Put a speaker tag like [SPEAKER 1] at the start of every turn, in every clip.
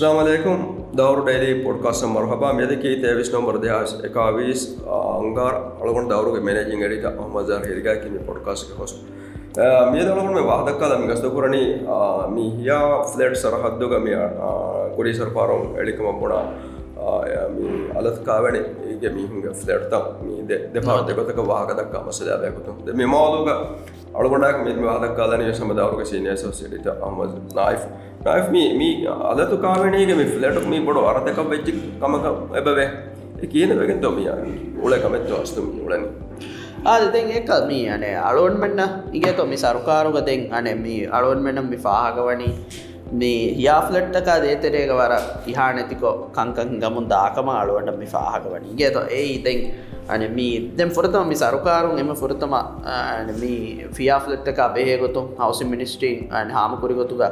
[SPEAKER 1] अस्सलाम वालेकुम दाउर daily podcast में मरहबा मेरे की तेईस नवंबर देहास इक्कीस अंगार अलगुण दाउर के मैनेजिंग एडिटर अहमद जहर हिरगा की मैं पॉडकास्ट के होस्ट मेरे अलगुण में वाहद का मी गस्तुपुरणी मी हिया फ्लैट सरहद्दू का मी कुड़ी सरपारों एडिक मपुणा मी अलत कावणे ಈಗ ಮೀ ಹಿಂಗೆ ಫ್ಲೆಡ್ತಾ ಮೀ ದೆಫಾ ದೆಗತಕ ವಾಹಕದಕ್ಕ ಮಸಲೆ ಆಗಬೇಕು ಮಿ ಮಾಲುಗ අඩුගොඩක් මෙම අදක් කාලනය සමදාවක සිනය සෝසිට අමද නයි නයි මේ අදතු කාමනයක මේ ෆලටක් මේ බොඩ අරතක වෙච්චි කමක එබවේ. කියන වගෙන් තොමිය උල කමත් අස්තුම උලන
[SPEAKER 2] ආදතෙන් එක මී අනේ අලෝන්මෙන්න්න ඉගක මේ සරුකාරුකතෙන් අනේ මේ අලෝන්මෙනම් මි පාහක වනී මේ යාෆලට්ටකා දේතරේක වර ඉහා නැතිකෝ කංකන් ගමුන් දාකම අලුවට මි පාහක වනී ගේත ඒ ඉතින් අන මී දැම් ොරතම මි සරුකාරුන් එම ොරතම මී ෆියාෆලට්ක බේගොතුම් හවසි මිනිස්ටීන් හාමකුරිගොතුග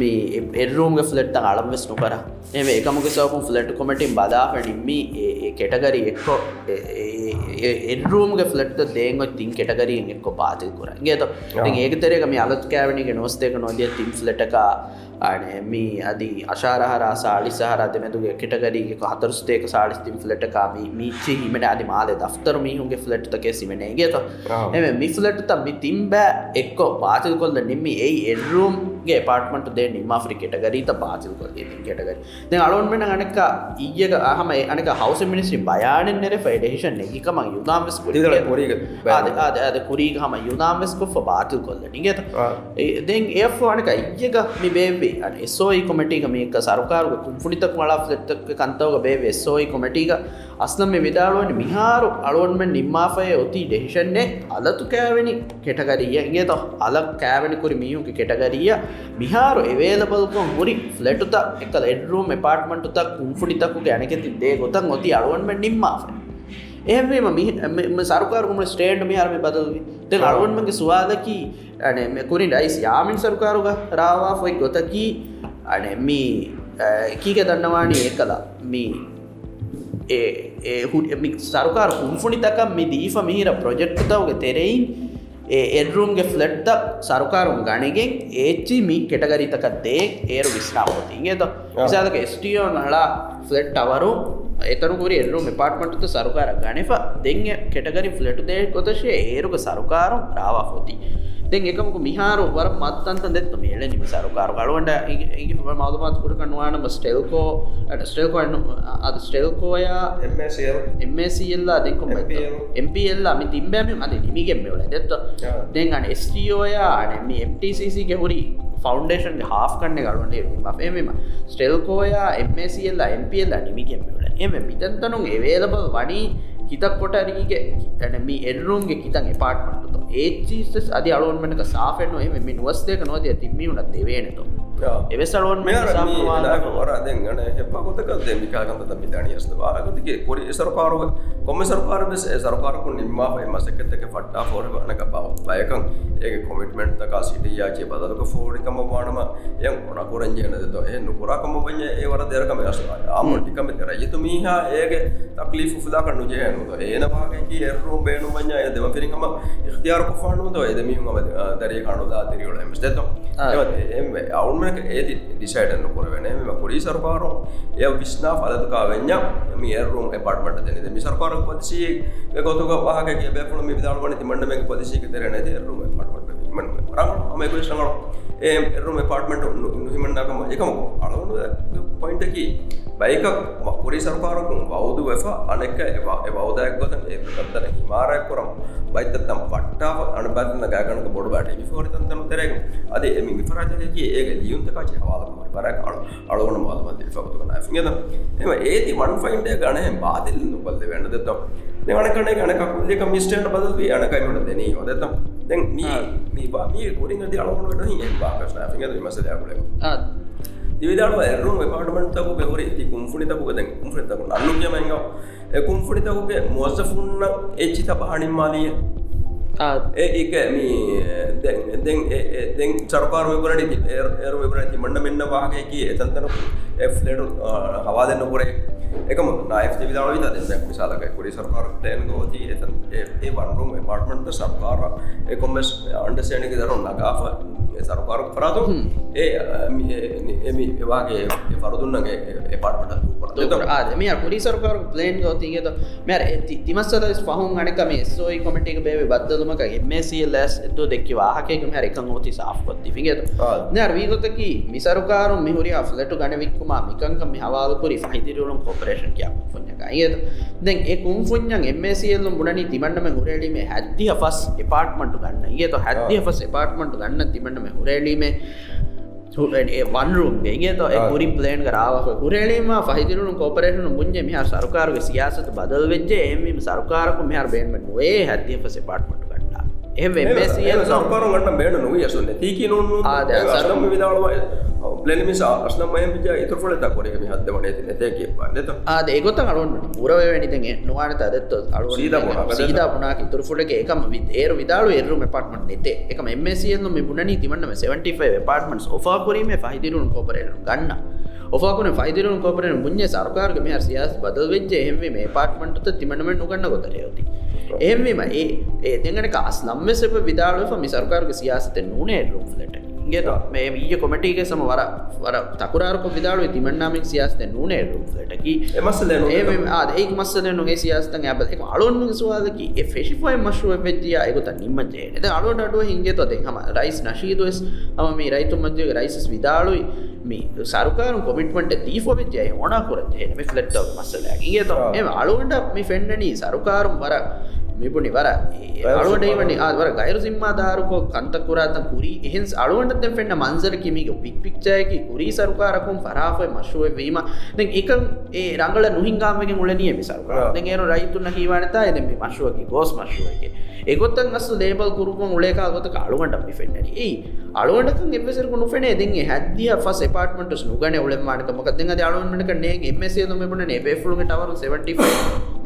[SPEAKER 2] මේ එරූම්ග ෆලට්ට අලම්වෙස් නොකර. එම එකමක සවකුම් ෆලට් කොමටින් බදාපනින්මි ඒ කෙටගරි එක්කෝ එරූම්ග ෆලට් දේගොත් තින් කෙටගරින් එක්කො පාතිල් කර. ගේත ඒකතරේක මේ අලත් කෑවනික නොස්තේක නොදිය තින් ෆලටකා අනමි අදි අශාරහරා සාලි සහර දෙමැතුගේ කෙටගරීක හතරස්තේක සාලිස්තිම් ෆලටකාම මීචි හිමට අදි මාද දෆ්තර මීහුගේ ෆලට්තක සිමනේ ගේත එම මිෆලට්ත මි තිම්බෑ එක්කෝ පාතිල් කොල්ද නිම්මි ඒ ගේ පාටමට දේ නිමාෆ්‍රි කෙටගරීත පාසිල් කරගේ කෙටගරි දෙ අලුන්මෙන අනෙක ඊයක හම අනක හවස මිනිස්ි බයාන නෙර ෆෙඩේෂන් එකම යුදාමස් පුරිග ආද අද කුරීග හම යුදාමස්කො බාතිල් කොල්ල නිගත දෙන් ඒ අනක ඉයක මිබේවේ අන ස්ෝයි කොමටික මේක සරකාරු කුම්පුිතක් මලා ෙත්තක කන්තවක බේ ස්ෝයි කොමටික අස්නම විදාලුවන මිහාරු අලුවන්ම නිම්මාපය ඔති ඩෙහිෂන්නේ අලතු කෑවැනි කෙටගරීය. ගේ තො අලක් කෑවැනි කුරි මියුකි කෙටගරීය. ಕುರಿ ಮೀಹುಗೆ ಕೆಟಗರಿಯ ಮಿಹಾರು ಎವೇಲಬಲ್ ಕೊಂ ಹುರಿ ಫ್ಲೆಟುತ ಎಕ್ಕಲ ಎಡ್ರೂಮ್ ಅಪಾರ್ಟ್ಮೆಂಟುತ ಕುಂಫುಣಿತಕ್ಕುಗೆ ಅಣಕೆತಿ ದೇ ಗೊತ್ತಂಗ್ ಒತಿ ಅಳವನ್ಮೆ ನಿಮ್ಮಾಫೆ එහෙම සරුකාරුම ස්ටේන්ඩ් මිහරම බදල්වි දෙ අරුවන්මගේ සවාදකි අන මෙකුරින් ඩයිස් යාමින් සරුකාරුග රාවා ෆොයි ගොතකී අනමී කීක දන්නවානේ ඒ කලා මී ඒ සරුකාර හුන්ෆුනි තකම් මේ දීෆ මිහිර ප්‍රොජෙක්්තවගේ තෙරෙයින් එඩරුම්ගේ ෆ්ලට්ත සරුකාරුම් ගණගෙන් ඒච්චි මී කෙටගරිතකක්දේ ඒරු විස්නාවෝතින්ගේද විසාදක ස්ටියෝ නලා ෆ්ලට් අවරු ඒතරුගුරි එල්රු මෙපාට්මටුත සරුකාර ගනිප දෙං කෙටගරි ෆ්ලට් දේ කොතශේ ඒරුක සරුකාරුම් රාවා ොති දෙ එකමක මිහාරු වර මත්තන්ත දෙත් මේල නිම සරුකාර කලුවන්ට මවදමත් කුට කන්නවානම ස්ටෙල්කෝ ස්ටෙල්කෝ අද ස්ටෙල්කෝයා එම්සිල්ල දෙකොම එම්පල්ල මි තිම්බෑම අද නිමිගෙම්මවල දෙත්ත. දෙන් අන ස්ටියෝයා අනම MTCC ගෙහුරි ෆෞන්ඩේෂන් හා් කන්න ගලුන්ට එම ස්ටෙල්කෝයා එම්සිල්ල එම්පල්ල නිමිගෙම්මවල එම මිතන්තනුම් එවේලබල් වනී හිතක් කොටරීගේ ඇනම එල්රුම්ගේ හිතන් පාට්මටතු ඒචිස් අධ අලුවන්මනක සාෆෙන්ව එම නුවස්දයක නොද තිබීමට දෙවේනතු එවසලුවන්
[SPEAKER 1] වරදෙන් ගන හෙපකොතක දෙමිකාගන්ත මිතානියස්ත වාගතිගේ කොරි සරපාරුව කොම සරපාරම සරපාරකු නිම්මා මසකතක ෆට්ටා ෆෝර වනක බව බයකන් ඒ කොමිටමෙන්ට් තකා සිටියාචේ බදලක ෆෝඩිකම වානම එය ගොන කොරංජයනද එ නුරකම බඥ ඒවර දෙරකම යස ආමටිකම රජතු මීහා ඒගේ තක්ලි ෆුදා කන්නු ජයනු ඒන පාගකි එරු බේනු එ දෙම පිරිකම ඉතියාර කොෆානුද එද මිහම දරිය කනුදා තිරියල එමස්තෙත අවුන්ම ඒති ඩිසයිටන්න කොරවෙන මෙම කොඩි සරපාරු එය විශ්නා පලතුකා වෙන්න මියරුම් එපටමට දෙන මි සරපාර පදසිය ගොතුක වාහගේ බැපුල මි විදාලවන තිමට මේ පදසික දෙරන රුම පටමට රම අම කුෂ්නගල ඒ එරුම පාටමට හිමන්නකම එකම අලවුණු පොයින්ටකි බයික කුරි සරපාරකු බෞදු වෙෆ අනෙක එවා බෞදයක් ගොත ඒත්තන හිමාරයක් කොරම්. බයිතත්තම් පට්ටාව අනබන්න ගාගනක බොඩ බට විෆෝරි තන්තම තෙරෙක. අද එමි විපරාජලයකි ඒක ලියුන්තකාච හවාලකුමරි බරක් අලු අලුවන මාදමත් ෆක්තු කන ෆිගද එම ඒති වන් ෆයින්ඩ ගනහ බාදිල් නොබල්ද වෙන්න දෙතම් දෙවන කන ගන කකුල්ලක මිස්ටේට බදල් අනකයිමට දෙනී හොදතම් දැන් මේ බාමිය කුරින් අද අලුවනට හි බාකස්න ෆිගද මසදයකුල දිවිදාට ඇරුම් පාටමටක බෙවර ති කුම්ෆුනිතකුග දැ කුම්ෆිතක අල්ලුගමංග කුම්ෆුනිතකුගේ මොසෆුන්න එච්චි තප හනිම්මාලිය ඒක දැන් චරකාර විපරට ඒර විපරට මන්න මෙන්න වාගයකි එතන්තන එලට හවා දෙන්න පුරේ එකම නායක විදාව විත මිසාලක කුඩි සරකාරටයන් ගෝති ඒ වන්රුම් පාර්ටමට සරකාර. එකොමස් අන්ඩසෑනක දරු නගාව සරකාරු පරාතු ඒ එවාගේ පරදුන්නගේ එපාටමට
[SPEAKER 2] ආද මේ පුරි සරකාරු ප්ලේන් ගෝතිගේත මෙර තිමස්සල පහුන් අනකම සෝයි කොමටික බේ බද්දලමක එමසි ලැස් එතු දෙක්ක වාහකක මෙර එක. ෝති සාෆ්කොත්ති ිගෙත නෑ වීගොතකි මිසරුකාරු මිහුරි අෆලට ගනවික්කුමා මිකංකම හවාලපුරි සහිතිරුලුම් කොපරේෂන් කියක් ෆොන්නකයිද දැන් ඒ කුම්ෆුන්යන් එමසිල්ලු මුණනි තිබන්නම හුරේලීමේ හැද්දිය ෆස් එපාර්ට්මන්ට් ගන්න. ඒත හැද්දිය ෆස් එපාර්ට්මන්ට් ගන්න තිබන්නම හුරේලීමේ වන්රුම් ගෙගේත පුරි පලේන් කරාව හුරේලීම ෆහිදිරුණු කොපරේටනු මුංජ මිහ සරුකාරග සියාසත බදල් වෙච්ජ එම සරුකාරකු මෙහර බේන්මට ඒ හැදිය පස පාට්මට ගන්න
[SPEAKER 1] බේන නොව යසුන්න තිීකි නො ආද සරම විදාලවය ලෙනිමි අස්නමය පිජ ඉතුරට කොරක හද වන කිය පන්නත
[SPEAKER 2] ආද ඒගොත අලුන් පුරවැනිති නොවාන තදත් අලු සීද පුනාක් තුරෆුට එකම ඒර විදාලු එරුම පටමට නෙත. එක එමසියල්ම බුණනි තිවන්නම 75 පාර්ටමන්ස් ඔෆාපරීම ෆහිදිරුණු කොපරෙන ගන්න. ඔෆාකුන ෆයිදිරුණු කොපරෙන මුං්ඥ සරකාරග මෙහ සියස් බදල් වෙච්ච එහෙම මේ පාර්ටමන්ට තිමනම නොගන්න ගොතරයවති එහෙමම ඒ ඒ දෙගන කාස් නම්මසප විදාලුව මි සරකාරග සියාසත නූනේ රුම්ලට ගෙත මේ වීය කොමටිගේ සම වර වර තකුරාරක විදාලුව තිමන්නාමික් සියස්ත නූනේ. රුම්ලටකි
[SPEAKER 1] එමස්සල
[SPEAKER 2] ඒ මස්සල නොගේ සියස්තන් ඇබ එක අලුන් සවාදකි ෆෙෂිෆයි මශුව වෙද්දිය අයගොත නිම්මජේ එද අලුවට අඩුව හින්ගේ තොතේ හම රයිස් නශීදස් හම මේ රයිතු මධ්‍යක රයිසස් විදාලුයි මේ සරුකාරු කොමිටමට දීෆොබ ජය ඕනා කරජේ මේ ෆලට්ව මස්සල ගේ ත එම අලුවට මේ ෆෙන්ඩනී සරුකාරුම් වර මිපුනි වර. අලුවටේවනි ආවර ගයිරු සිම්මාධාරකෝ කන්තකුරාත කුරි එහෙන්ස් අලුවට දෙෙන්න්න මන්සර කිමික පික් පික්ෂයකි කුරී සරුකාරකුම් පරාෆය මශුව වීම. එක ඒ රංගල නොහිංගාමක මුලනිය මිසරුකාර දෙගේරු රයිතුන්න කීවානතා එදම මශුවකි ගෝස් මශුවගේ එකොත්තන් අස් ලේබල් kuruපුන් උලේකා ගොත අපි ෆෙන්න්නන ඒ අලුවටක එමසර නුෆෙන දෙ හැදිය ෆස් පාටමට නුගන උලමාට මොක දෙ අලුවටක නේ. එමසේ නොමපන නෙබේෆලුග ටවර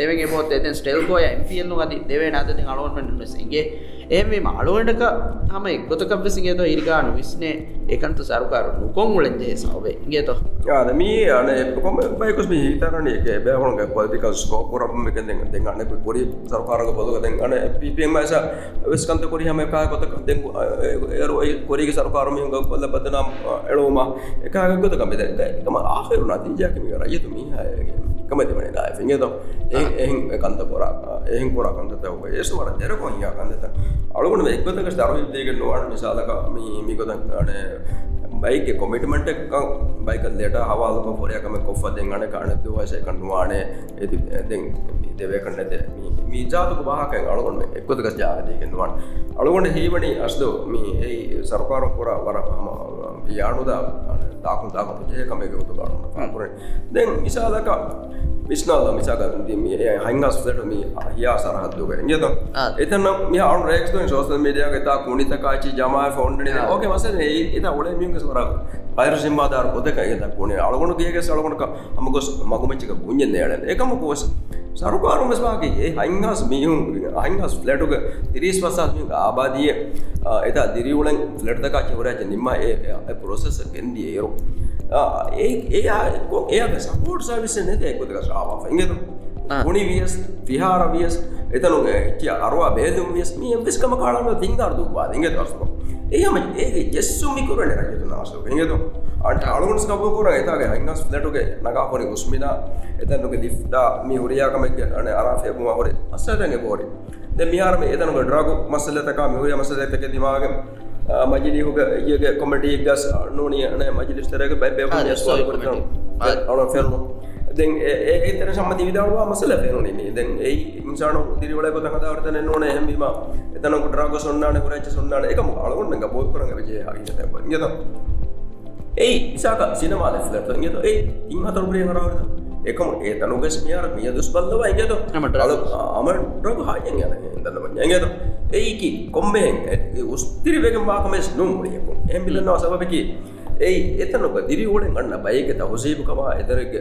[SPEAKER 2] 75 දෙවගේ පොත් එතන් ස්ටෙල්කෝය එම්පියල්ලු අති දෙවේ අතති අලුවන්ට සේ එම අලුවටක හම එක්ගොතක විසිගේත ඉරිකානු විස්නේ ඒකන්ත සරුකාරු නුකොන් උලෙන්ජේ සවේ. ගේත
[SPEAKER 1] ආදමී අන කොම බයිකොස්ම හිතරනේ බෑහුණග පොලිකල් ස්කෝපුරම එක දෙන්න පොඩි සරකාරක පොදක දෙන්න පිපියමස විස්කන්ත කොරි හම එකා කොතක දෙ කොරගේ සරකාරමියග කොල්ල බදනම් එලෝම එකගොතකම එකම ආහරුණ අතිජයකම රයතුමී හයගේ කමති වන දාය ිගේද එහි කන්ත පොරා එහි පොර කන්ත ව ඒස වර දෙරකො යා කන්දත අලුගුණ එක්වතක ස්තරවිදේක නොවන මිසාලක මිකොත බයික කොමිටමට බයික දෙට හවාලක පොරයකම කොෆ දෙගන කානතු වශය කන්වානේ ඇති දෙවේ කන්නද මේ ජාතක වාහක අලුගොන්න එක්කොතක ජාතයගෙන්වන් අලුගොන්න හීවනි අස්දෝ මේ ඒ සරකාර පොර වර යානුදා තාකුන් තාකුන් ජයකමක උතු ගන්න පුර දැන් මිසාලක විශ්නාල මිසාක හංගස්ලට මේ හියා සරහත්තුක ගෙත එතන මේ අු රෙක්ස් ෝස මඩියක තා කුණිත කාචි ජමා ෆෝන්ඩ ඕක මස එත ඔල මියක සර පයිර සිම්මාධාර පොදක එත කුණේ. අලගුණු කියක සලගුණක අමගොස් මගුමච්චික පුුණ්ඥ නෑඩ එකම කෝස් සරුකාරුම ස්වාගේ හයිංහස් මියුම් අහිංහස් ෆලටුක තිරිස් පසාත් ආබාදිය එත දිරිවුලන් ෆලට්තකා චවරච නිම්ම ඒ පොසෙස ගෙන්දිය. ඒරු ඒ සපෝට් සවිස නෙද? එකොදක ශාව ඉගතු ගුණි වියස් විහාර වියස් එතනු කිය අරවා බේදුම් වියස් මිය විස්කම කාලම තිංගර් දුබා ඉග දස්ම ඒම ඒ ජෙස්සුමිකුරන රජතු නාසක. ඉගතු අට අලුන්ස් කපුර එතාගේ හංගස් ලටුගේ නගාපොරි උස්මින එතැනුක දිෆ්ඩා මි හුරියාකමක් අන අරාෆයකුම හොරේ. අස්සතැග පෝරි දෙ මියාරම එතනුක ඩ්‍රගු මස්සලතක මිහුරිය මසදතක දිමාගම මජිලිහුග ඒ කොමටිය ගස් නෝනියන මජිලිස්තරක බැබ අන ෆෙල්නු දැන් ඒතර සම්මති විදාවා මසල පෙරුණේ දැන් ඒ ඉන්සාන දිරිවල කොත කතාවර්තන නොන හැමීම එතනක ඩ්‍රග සොන්නාන කරච්ච සොන්නාන එකම අලගොන්න බෝත් කරන හරිත යද ඒ ඉසාක සිනමාල ෆලට යද ඒ ඉන් හතර ප්‍රිය කරවරද එකම ඒ තනුගෙස් මියාර මිය දුස් බල්ලව ඉගද මට අම ඩ්‍රග හායෙන් යන දන්නම යගද ඒකි කොම්බෙන් උස්තිරිවක මාකමස් නොම්රියකු එම්බිලන්නවා සබකි ඒ එතනක දිරිවුලෙන් ගන්න බයික හොසේපුකම එතරක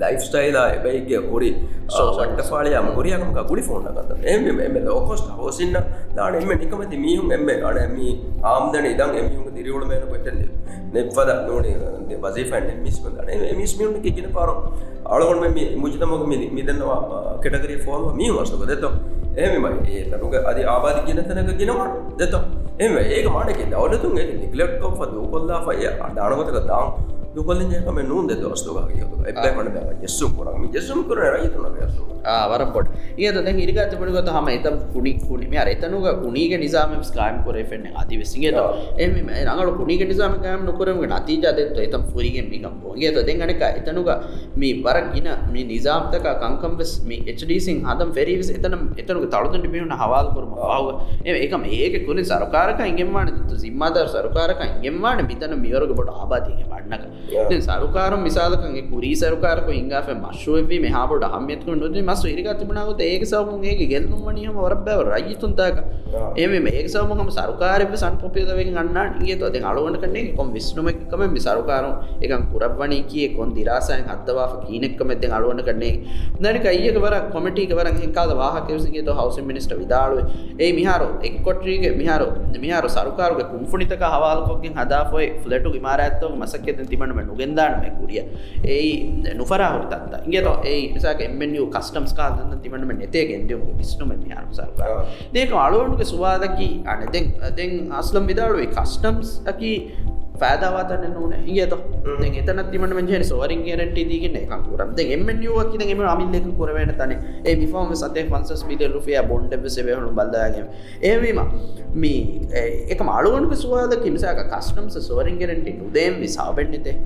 [SPEAKER 1] ලයිෆ් ස්ටයිලා එබයික හොරි සෝට පාලයාම හොරියකමක ගුඩි ෆෝන්න ගත එම එම ලෝකොස්ට හෝසින්න දාන එම නිකමති මියුම් එම අනම ආම්දන ඉදන් එමියුම් දිරිවුල මේන පොටන්නේ නෙප්වද නොනේ වසේෆන් මිස්ම මිස්මියුම් කියෙන පාර අලගොන් මුජතමක මිදන්නවා කෙටකරේ ෆෝල් මිය වස්තුක දෙත එමයි ඒ තරුක අධි ආබාධ කියන තැනක ගෙනවා. දෙත එම ඒක මානක දවලතුන් ඒ නිගලෙක්්ෝ ද කොල්ලා ය අඩානගතක දාම් දුකොලින්ජකම නූන් දෙ දොස්තුගගේ එබයි මට ෙස්සු කරම ෙසුම් කර රයිතුන ෙසු
[SPEAKER 2] වරපොට ඒද ඉරිගත පටිගත හම එතම් කුණි කුණිම එතනුක කුණීග නිසාම ස්කාම් කරෙන්න අති වෙසිගේත එම නගල කුණික නිසාමකම නොකරම නතිජාතත්ව එතම් පුරිගෙන් මිකම් ගේ දෙගනක එතනුක මේ වරක්ගෙන මේ නිසාම්තක කංකම්ස් මේ එ්ඩසින් හදම් ෆෙරිවිස් එතනම් එතනුක තළුතුට මිහුණ හවාල් කරම ආව ඒක ඒක කුණ සරකාරක ඉගෙන්වාන සිම්මාදර සරකාරක ඉගෙන්වාන මිතන මියවරක බොට ආබාතිය වන්නක සරුකාර මිසාලකගේ කුරී සරකාරක ඉංගාව මශ්ුවවී මෙහාබොට හම්යත්ක නොද මස් ඉරිග තිබුණාවත ඒක සවමුගේ ගෙල්ලුම් වනියම වරබැව රජතුන්තාක එම මේ සවමහම සරකාරය සන්පපයදවෙන් ගන්න ඒ තොද අලුවන කන්නේ කොම් විශ්නුමකම මි සරුකාරු එක පුරබ්වනී කිය කොන් දිරාසයන් අත්තවා කීනෙක්ක මෙතෙන් අලුවන කන්නේ දැනික අයක වර කොමටික වර හිකාද වාහකවසිගේ හවස මිනිස්ට විදාලුව ඒ මිහාරු එක්කොට්‍රීගේ මිහාරු මිහාරු සරුකාරුගේ කුම්ෆුනිතක හවාල්කොකින් හදාපොයි ෆලටු විමාරඇත්තව මසකෙත තිබනම නුගෙන්දානම කුරිය ඒ නුෆරාහුරි තත්ත. ඉගේ ඒ නිසාගේ එමෙන්ියු කස්ටම්ස් කාදන්න තිබනම නෙතේ ගෙන්දියම විස්්නුම මිහාරු සරුකාර දේක අලුවනුගේ සුවාදකි. අනදෙන් දෙන් අස්ලම් විදාලුවේ කස්ටම්ස් අකි පෑදවාතන්න නොන. ඒත එතන තිමට මජ සෝරින් ගරට දීගෙන කකුරම් එම නියුවක් එම අමිල්ලෙක කරවෙන තන. ඒ මිෆෝම සතේ පන්සස් මිලිය රුපිය බොන්ඩ සෙවහුණු බල්දාගම ඒවීම මේ එක මාළුවනක සුවාද කිනිසාක කස්ටම්ස සෝරින් ගරට නුදේම් විසාබෙන්න්නතේ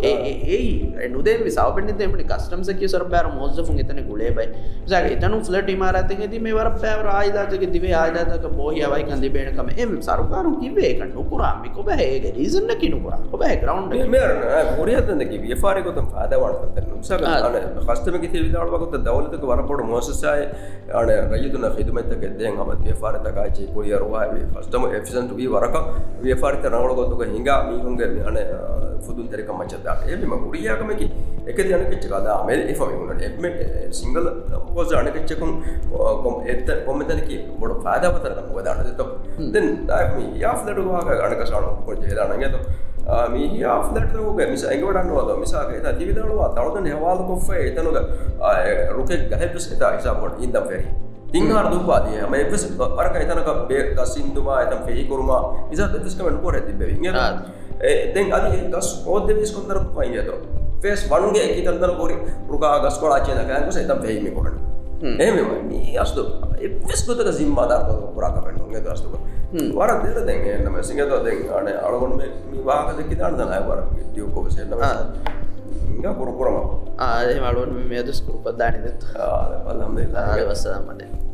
[SPEAKER 2] ඒ නුදේ සාපට එමට කස්ටම්සක සර බෑර මොෝසෆුන් එතන ගුලේ බයි. ගේ එතනු ෆලට මාරත ති මේ වර පැවර ආයිදාතක දිවේ ආයදතක පෝහිවයි කන්දි බේනකම එම සරුකාරු කිවේ නොකරාමි කොබ ඒගේ රීසන්න කිනුකර ඔබ ග්‍රවන්්
[SPEAKER 1] පුරියතක වියපාරකොත පාදවර්ත කස්ටමක විදාවගත දවලතක වරපොට මෝසසාය අන රයුතුන හිතුමතක දෙය හමත් ව්‍යපාරතකාචි කොරියරවා කස්ටම එෆිසන්ට වී වරක ව්‍යපාරිත නවලගොතුක හිඟා මීහුන්ගේ අන ෆුදුන් තෙරක මචත එම ගුරියාකමකි එක යනකච්ච කදා මෙල් එෆමිුණට එම සිංගල පෝස අනකච්චකුම් කොම් එත කොමතනක බොඩ පාදාපතරම වදානත දෙන් යාලටවාග අනකසාන කොච දානගත මී ආලටක මිස එගවටන්නවද මිසාගේ දිවිදවා තවද හවාල කොෆ එතනුක රුකෙක් ගහපස් එතා හිසාපොට ඉදම් ෙරි තිංහර දුපාතිය ම එ පරක එතනක බේ ගසින්දුවා ඇතම් ෙහිකුරුමා නිසා දෙස්කමට කොර ඇතිබ දැන් අද ගස් ඕද විස් කොඳර පයිනත ෆෙස් වනුගේ එකතර ගොරි රුකා ගස් කොලාචන ගෑන්කු සතම් ෙහිමි. කොරන එම අස්තු එස්කොතක සිම්මාධාර්ක පුරාකපෙන්ු ගේ දස්තුක වර දෙර දැන් නම සිංහත දැන් අන අලගොන් වාහක දෙකි දන්න වර දියෝකොසන්න පුරපුරම
[SPEAKER 2] ආය මලුවන් මේ දුස්කුරු පද්දානි දත්
[SPEAKER 1] පල්ලම්
[SPEAKER 2] වස්සමට